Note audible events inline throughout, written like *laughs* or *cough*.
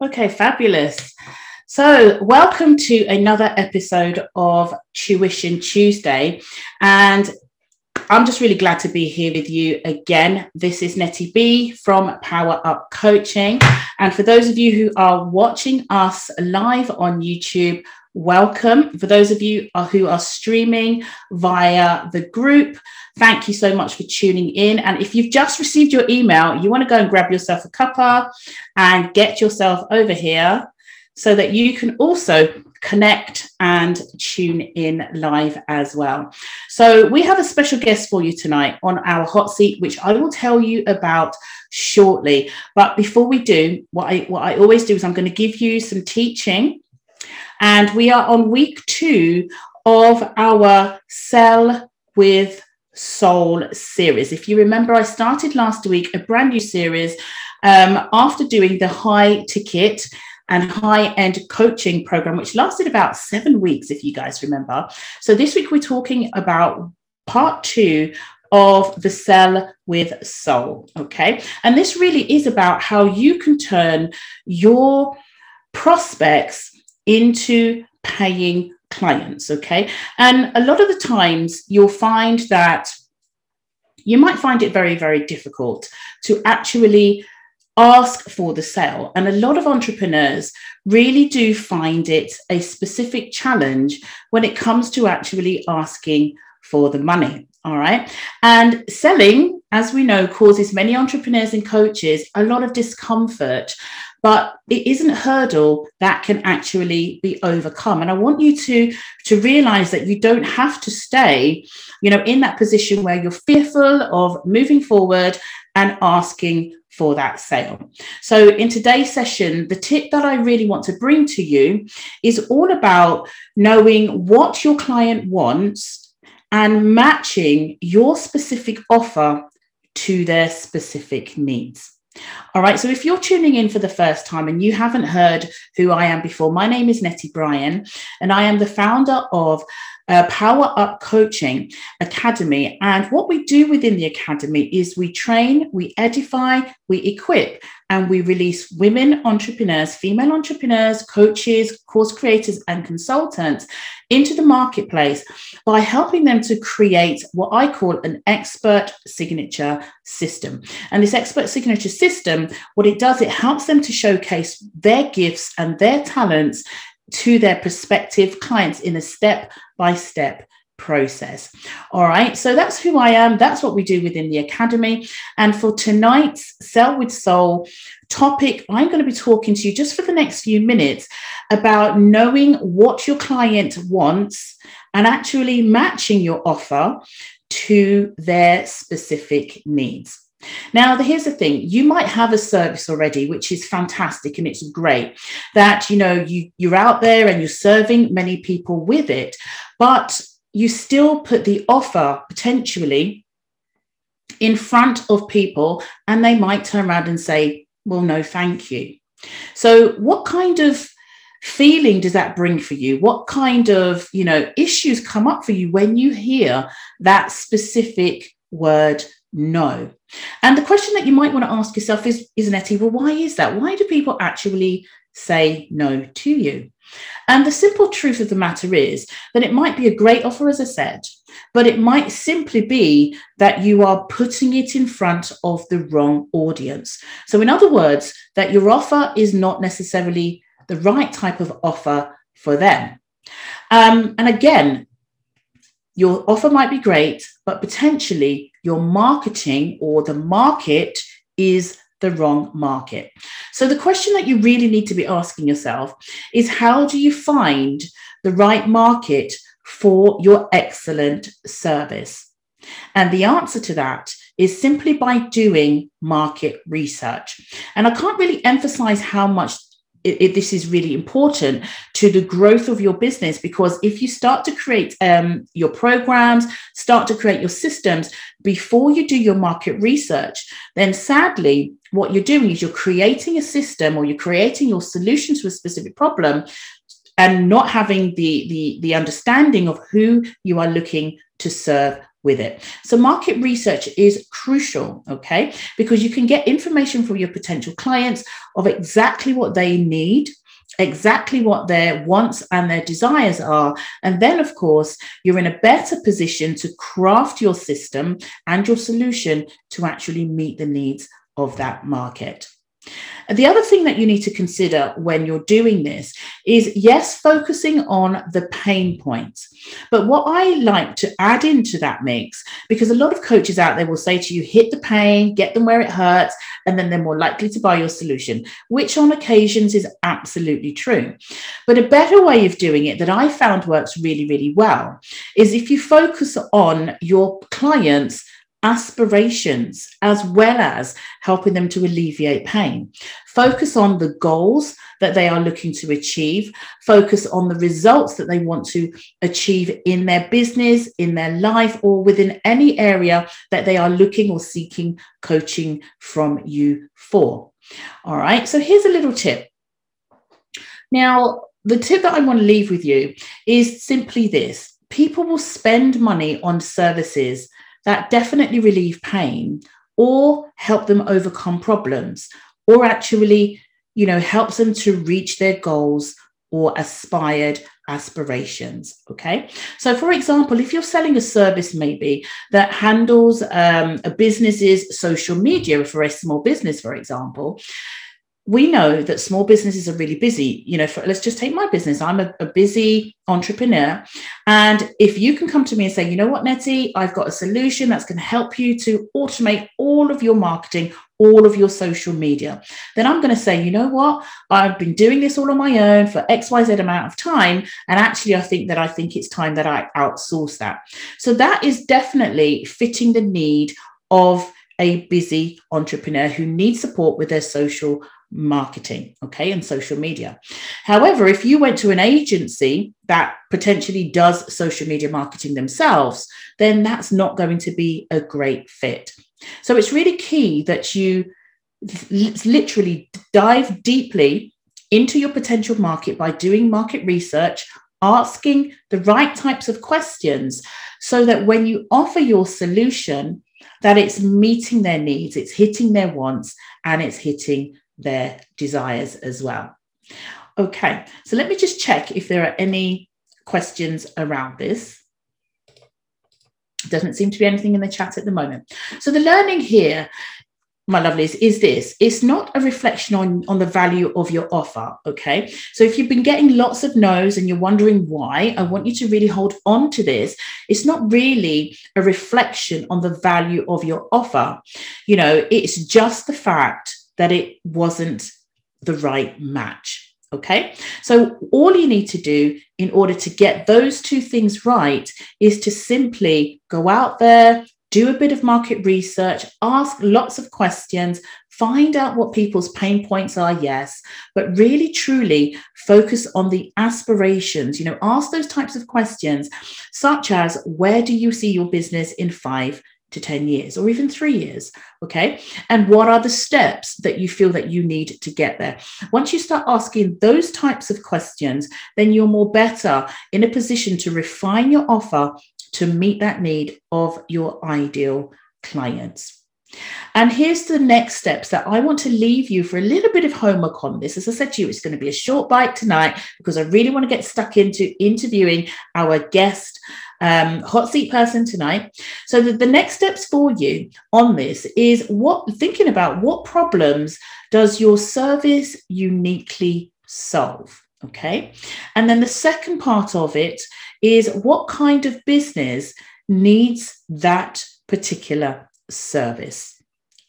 Okay, fabulous. So, welcome to another episode of Tuition Tuesday. And I'm just really glad to be here with you again. This is Nettie B from Power Up Coaching. And for those of you who are watching us live on YouTube, welcome. For those of you who are streaming via the group, thank you so much for tuning in. And if you've just received your email, you want to go and grab yourself a cuppa and get yourself over here so that you can also connect and tune in live as well. So, we have a special guest for you tonight on our hot seat, which I will tell you about shortly. But before we do, what I, what I always do is I'm going to give you some teaching and we are on week two of our Sell with Soul series. If you remember, I started last week a brand new series um, after doing the high ticket and high end coaching program, which lasted about seven weeks, if you guys remember. So this week we're talking about part two of the Sell with Soul. Okay. And this really is about how you can turn your prospects into paying clients. Okay. And a lot of the times you'll find that you might find it very, very difficult to actually ask for the sale. And a lot of entrepreneurs really do find it a specific challenge when it comes to actually asking for the money. All right. And selling, as we know, causes many entrepreneurs and coaches a lot of discomfort but it isn't a hurdle that can actually be overcome and i want you to to realize that you don't have to stay you know in that position where you're fearful of moving forward and asking for that sale. So, in today's session, the tip that I really want to bring to you is all about knowing what your client wants and matching your specific offer to their specific needs. All right. So if you're tuning in for the first time and you haven't heard who I am before, my name is Nettie Bryan, and I am the founder of uh, Power Up Coaching Academy. And what we do within the academy is we train, we edify, we equip, and we release women entrepreneurs, female entrepreneurs, coaches, course creators, and consultants into the marketplace by helping them to create what I call an expert signature system. And this expert signature system, what it does, it helps them to showcase their gifts and their talents to their prospective clients in a step by step process. All right, so that's who I am. That's what we do within the academy. And for tonight's Sell with Soul topic, I'm going to be talking to you just for the next few minutes about knowing what your client wants and actually matching your offer to their specific needs. Now, here's the thing you might have a service already, which is fantastic and it's great that you know you, you're out there and you're serving many people with it, but you still put the offer potentially in front of people and they might turn around and say, Well, no, thank you. So, what kind of feeling does that bring for you what kind of you know issues come up for you when you hear that specific word no. And the question that you might want to ask yourself is, is Nettie, well, why is that? Why do people actually say no to you? And the simple truth of the matter is that it might be a great offer, as I said, but it might simply be that you are putting it in front of the wrong audience. So, in other words, that your offer is not necessarily the right type of offer for them. Um, and again, your offer might be great, but potentially your marketing or the market is the wrong market. So, the question that you really need to be asking yourself is how do you find the right market for your excellent service? And the answer to that is simply by doing market research. And I can't really emphasize how much it, it, this is really important to the growth of your business because if you start to create um, your programs, start to create your systems before you do your market research, then sadly, what you're doing is you're creating a system or you're creating your solution to a specific problem and not having the, the, the understanding of who you are looking to serve with it. So, market research is crucial, okay, because you can get information from your potential clients of exactly what they need exactly what their wants and their desires are. And then, of course, you're in a better position to craft your system and your solution to actually meet the needs of that market. The other thing that you need to consider when you're doing this is yes, focusing on the pain points. But what I like to add into that mix, because a lot of coaches out there will say to you, hit the pain, get them where it hurts, and then they're more likely to buy your solution, which on occasions is absolutely true. But a better way of doing it that I found works really, really well is if you focus on your clients' aspirations as well as helping them to alleviate pain. Focus on the goals that they are looking to achieve, focus on the results that they want to achieve in their business, in their life, or within any area that they are looking or seeking coaching from you for. All right, so here's a little tip. Now, the tip that I want to leave with you is simply this people will spend money on services that definitely relieve pain or help them overcome problems or actually you know helps them to reach their goals or aspired aspirations okay? So for example if you're selling a service maybe that handles um, a business's social media for a small business for example we know that small businesses are really busy. You know, for, let's just take my business. I'm a, a, busy entrepreneur. And if you can come to me and say, you know what, Nettie, I've got a solution that's going to help you to automate all of your marketing, all of your social media, then I'm going to say, you know what, I've been doing this all on my own for XYZ amount of time. And actually, I think that I think it's time that I outsource that. So that is definitely fitting the need of a busy entrepreneur who needs support with their social marketing, okay, and social media. However, if you went to an agency that potentially does social media marketing themselves, then that's not going to be a great fit. So it's really key that you literally dive deeply into your potential market by doing market research, asking the right types of questions so that when you offer your solution, that it's meeting their needs, it's hitting their wants, and it's hitting their desires as well. Okay, so let me just check if there are any questions around this. Doesn't seem to be anything in the chat at the moment. So the learning here my lovelies, is this it's not a reflection on, on the value of your offer. Okay. So if you've been getting lots of no's and you're wondering why, I want you to really hold on to this. It's not really a reflection on the value of your offer. You know, it's just the fact that it wasn't the right match. Okay. So all you need to do in order to get those two things right is to simply go out there, do a bit of market research, ask lots of questions, find out what people's pain points are, yes, but really truly focus on the aspirations. You know, ask those types of questions, such as where do you see your business in five to 10 years or even three years okay? And what are the steps that you feel that you need to get there? Once you start asking those types of questions then you're more better in a position to refine your offer to meet that need of your ideal clients. And here's the next steps that I want to leave you for a little bit of homework on this. As I said to you, it's going to be a short bite tonight because I really want to get stuck into interviewing our guest um, hot seat person tonight. So the, the next steps for you on this is what thinking about what problems does your service uniquely solve? Okay. And then the second part of it is what kind of business needs that particular service?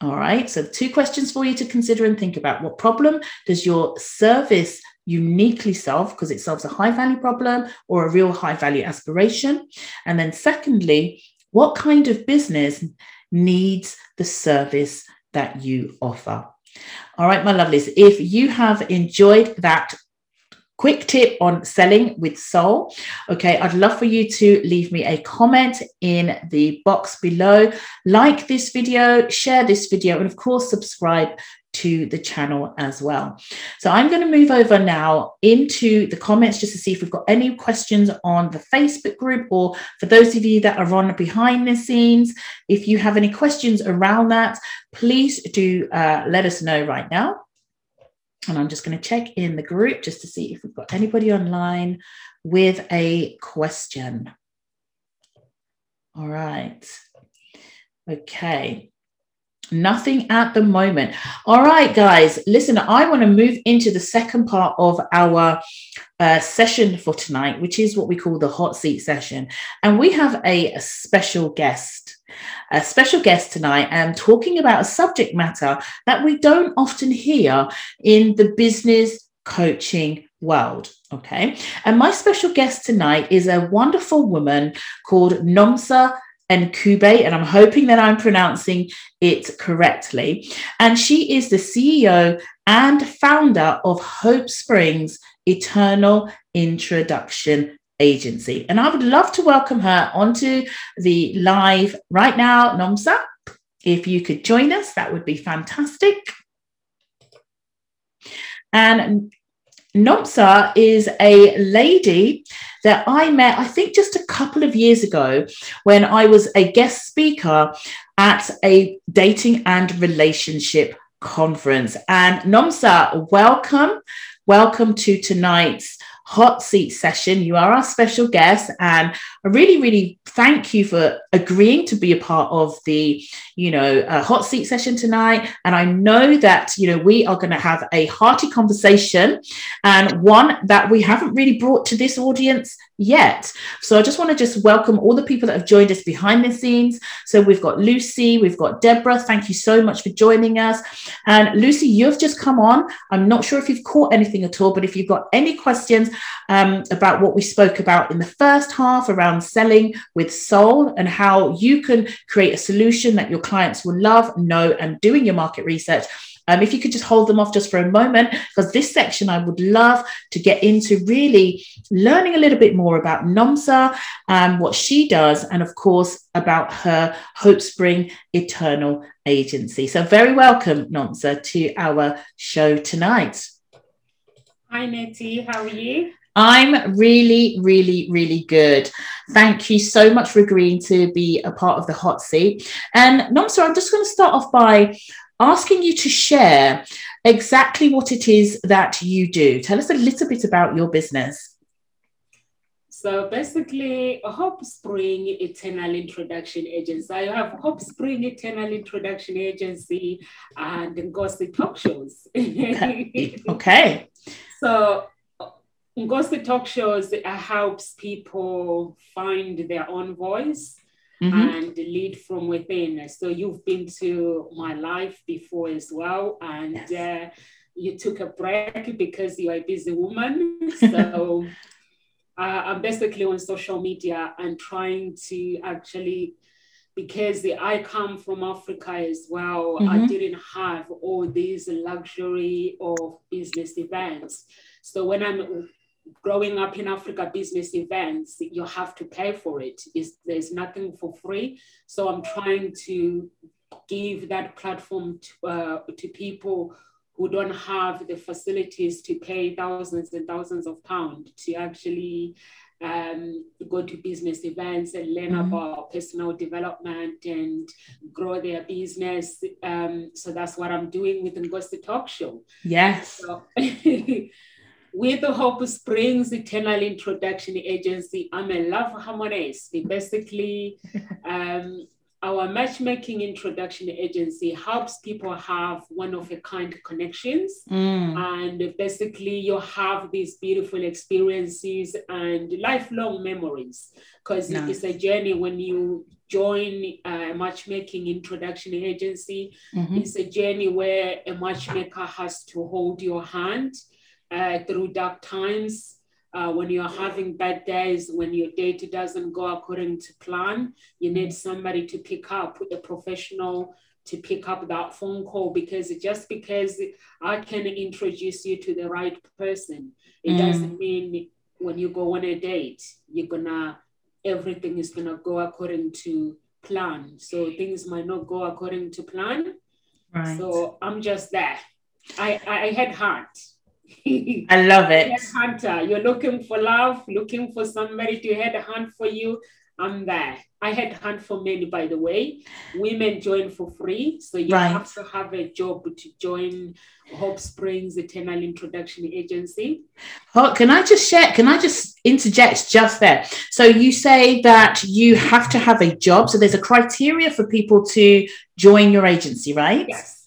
All right. So, two questions for you to consider and think about. What problem does your service uniquely solve because it solves a high value problem or a real high value aspiration? And then, secondly, what kind of business needs the service that you offer? All right, my lovelies, if you have enjoyed that quick tip on selling with soul. Okay, I'd love for you to leave me a comment in the box below. Like this video, share this video, and of course, subscribe to the channel as well. So I'm going to move over now into the comments just to see if we've got any questions on the Facebook group or for those of you that are on behind the scenes, if you have any questions around that, please do uh, let us know right now. And I'm just going to check in the group just to see if we've got anybody online with a question. All right. Okay. Nothing at the moment. All right, guys, listen, I want to move into the second part of our uh, session for tonight, which is what we call the hot seat session. And we have a, a special guest, a special guest tonight, and um, talking about a subject matter that we don't often hear in the business coaching world. Okay. And my special guest tonight is a wonderful woman called Nomsa Ncube, and I'm hoping that I'm pronouncing it correctly. And she is the CEO and founder of Hope Springs Eternal Introduction Agency. And I would love to welcome her onto the live right now, Nomsa. If you could join us, that would be fantastic. And Nomsa is a lady that I met, I think, just a couple of years ago when I was a guest speaker at a dating and relationship conference. And Nomsa, welcome. Welcome to tonight's hot seat session. You are our special guest, and I really, really thank you for agreeing to be a part of the, you know, uh, hot seat session tonight. And I know that you know we are going to have a hearty conversation, and one that we haven't really brought to this audience yet. So I just want to just welcome all the people that have joined us behind the scenes. So we've got Lucy, we've got Deborah. Thank you so much for joining us. And Lucy, you've just come on. I'm not sure if you've caught anything at all, but if you've got any questions um, about what we spoke about in the first half around selling with soul and how you can create a solution that your clients will love, know, and doing your market research um, if you could just hold them off just for a moment, because this section I would love to get into really learning a little bit more about Nomsa and what she does, and of course about her Hope Spring Eternal Agency. So, very welcome, Nomsa, to our show tonight. Hi, Nettie. How are you? I'm really, really, really good. Thank you so much for agreeing to be a part of the hot seat. And Nomsa, I'm just going to start off by asking you to share exactly what it is that you do. Tell us a little bit about your business. So basically, Hope Spring Eternal Introduction Agency. I have Hope Spring Eternal Introduction Agency and Ngosi Talk Shows. okay. *laughs* okay. So Ngosi Talk Shows helps people find their own voice mm-hmm. and lead from within. So you've been to my life before as well, and yes. uh, you took a break because you're a busy woman. *laughs* So uh, I'm basically on social media and trying to actually because I come from Africa as well, mm-hmm. I didn't have all these luxury of business events. So when I'm growing up in Africa business events, you have to pay for it. It's, there's nothing for free. So I'm trying to give that platform to, uh, to people who don't have the facilities to pay thousands and thousands of pounds to actually um, go to business events and learn mm-hmm. about personal development and grow their business. Um, so that's what I'm doing with the Ngosi Talk Show. Yes. So, *laughs* with the Hope Springs Eternal Introduction Agency, I'm a love harmonist. Basically, *laughs* um, our matchmaking introduction agency helps people have one of a kind connections. Mm. And basically, you have these beautiful experiences and lifelong memories because nice. it's a journey when you join a matchmaking introduction agency. Mm-hmm. It's a journey where a matchmaker has to hold your hand uh, through dark times, uh, when you're having bad days, when your date doesn't go according to plan, you need somebody to pick up, a professional to pick up that phone call because just because I can introduce you to the right person, it mm. doesn't mean when you go on a date, you're gonna everything is gonna go according to plan. So things might not go according to plan. Right. So I'm just there. I, I, head hunt. *laughs* I love it. Hunter, you're looking for love, looking for somebody to head a hunt for you. I'm there. I had hunt for men, by the way. Women join for free. So you right. have to have a job to join Hope Springs Eternal Introduction Agency. Oh, can I just share? Can I just interject just there? So you say that you have to have a job. So there's a criteria for people to join your agency, right? Yes.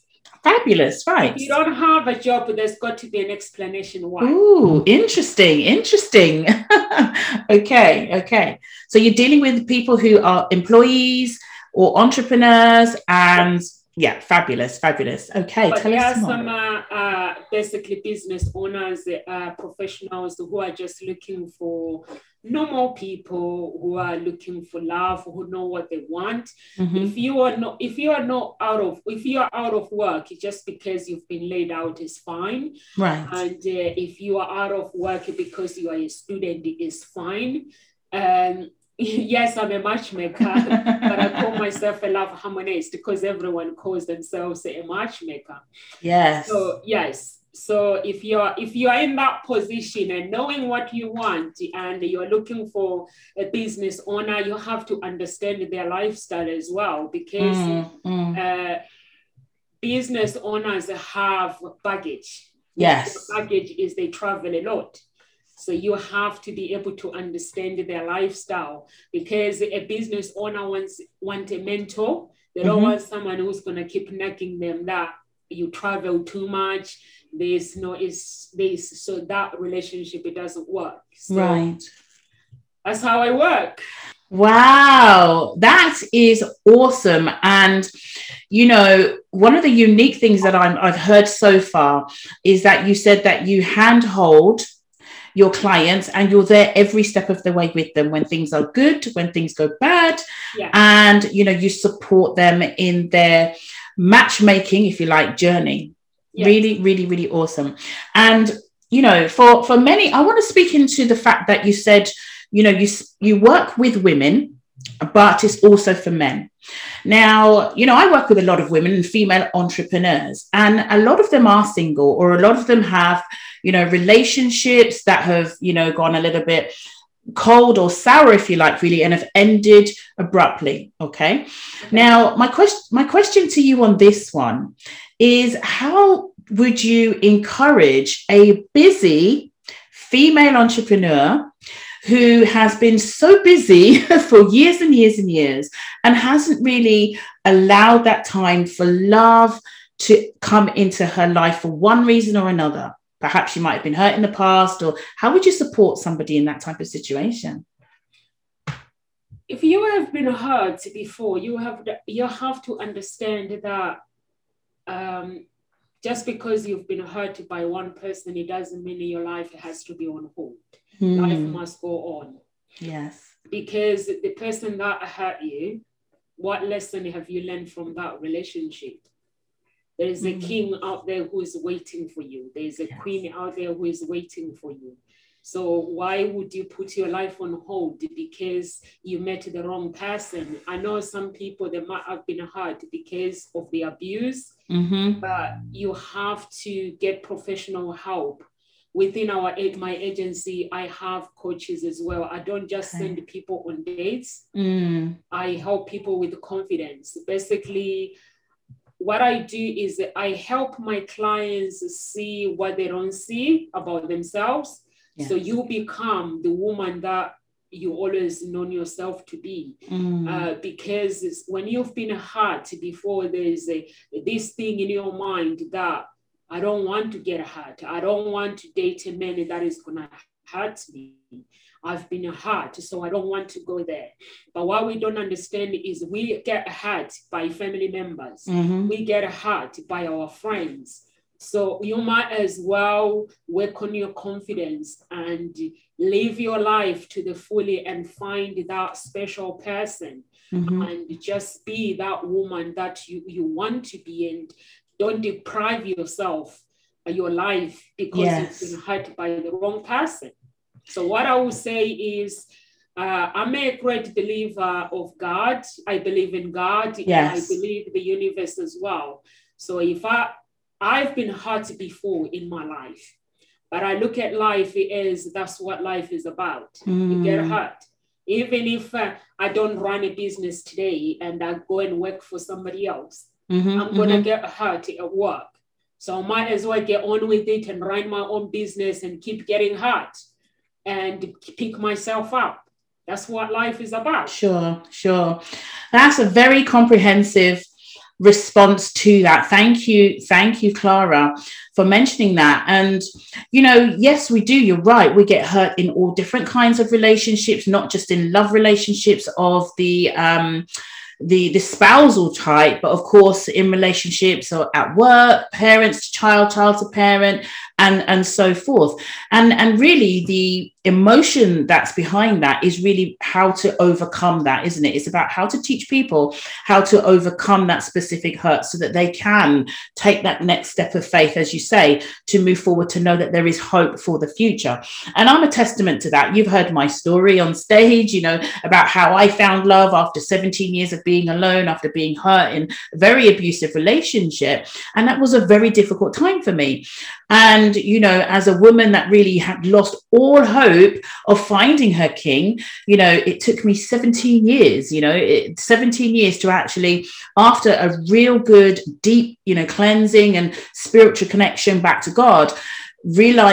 Fabulous, right? If you don't have a job, there's got to be an explanation why. Ooh, interesting, interesting. *laughs* okay, okay. So you're dealing with people who are employees or entrepreneurs and yeah, fabulous, fabulous. Okay, but tell there us are some uh, uh, basically business owners, uh, professionals who are just looking for normal people who are looking for love, who know what they want. Mm-hmm. If you are not, if you are not out of, if you are out of work, just because you've been laid out is fine. Right. And uh, if you are out of work because you are a student, is fine. Um, yes, I'm a matchmaker, but I call myself a love harmonist because everyone calls themselves a matchmaker. Yes. So yes. So if you're if you are in that position and knowing what you want and you're looking for a business owner, you have to understand their lifestyle as well because mm, mm. Uh, business owners have baggage. Yes. baggage is they travel a lot. So you have to be able to understand their lifestyle because a business owner wants want a mentor. They don't mm-hmm. want someone who's gonna keep nagging them that you travel too much. There's no is this so that relationship it doesn't work. So right. That's how I work. Wow, that is awesome. And, you know, one of the unique things that i have heard so far is that you said that you handhold your clients and you're there every step of the way with them when things are good when things go bad. Yeah. and you know you support them in their matchmaking if you like journey. Really really really awesome. And you know for for many i want to speak into the fact that you said you know you you work with women but it's also for men now, you know, I work with a lot of women and female entrepreneurs, and a lot of them are single, or a lot of them have you know, relationships that have, you know, gone a little bit cold or sour, if you like, really, and have ended abruptly. Okay. Now, my question, my question to you on this one is how would you encourage a busy female entrepreneur who has been so busy *laughs* for years and years and years and hasn't really allowed that time for love to come into her life for one reason or another? Perhaps she might have been hurt in the past, or how would you support somebody in that type of situation? If you have been hurt before, you have you have to understand that um, just because you've been hurt by one person, it doesn't mean your life has to be on hold. Mm. Life must go on. Yes. Because the person that hurt you, what lesson have you learned from that relationship? There is a mm-hmm. king out there who is waiting for you. There is a yes. queen out there who is waiting for you. So why would you put your life on hold because you met the wrong person? I know some people that might have been hurt because of the abuse, mm-hmm. but you have to get professional help. Within our my agency, I have coaches as well. I don't just send people on dates. Mm. I help people with confidence. Basically, what I do is I help my clients see what they don't see about themselves. So you become the woman that you always known yourself to be. Mm. Uh, because when you've been hurt before, there's a, this thing in your mind that I don't want to get hurt. I don't want to date a man that is going to hurt me. I've been hurt, so I don't want to go there. But what we don't understand is we get hurt by family members, mm-hmm. we get hurt by our friends. So you might as well work on your confidence and live your life to the fully and find that special person mm-hmm. and just be that woman that you, you want to be and don't deprive yourself of your life because yes. you've been hurt by the wrong person. So, what I will say is, uh, I'm a great believer of God. I believe in God. Yes. I believe the universe as well. So if I I've been hurt before in my life, but I look at life as that's what life is about. Mm. You get hurt. Even if uh, I don't run a business today and I go and work for somebody else, mm-hmm, I'm gonna mm-hmm. get hurt at work. So I might as well get on with it and run my own business and keep getting hurt and pick myself up. That's what life is about. Sure, sure. That's a very comprehensive response to that. Thank you, thank you, Clara, for mentioning that. And, you know, yes, we do. You're right. We get hurt in all different kinds of relationships, not just in love relationships of the, um, the the spousal type but of course in relationships or at work parents to child child to parent and and so forth. And and really the emotion that's behind that is really how to overcome that isn't it? It's about how to teach people how to overcome that specific hurt so that they can take that next step of faith as you say to move forward to know that there is hope for the future. And i'm a testament to that. You've heard my story on stage you know about how i found love after 17 years of being alone after being hurt in a very abusive relationship. And that was a very difficult time for me. And you know as a woman that really had lost all hope hope of finding her king. You know it took me 17 years you know it, 17 years to actually after a real good deep you know cleansing and spiritual connection back to god realize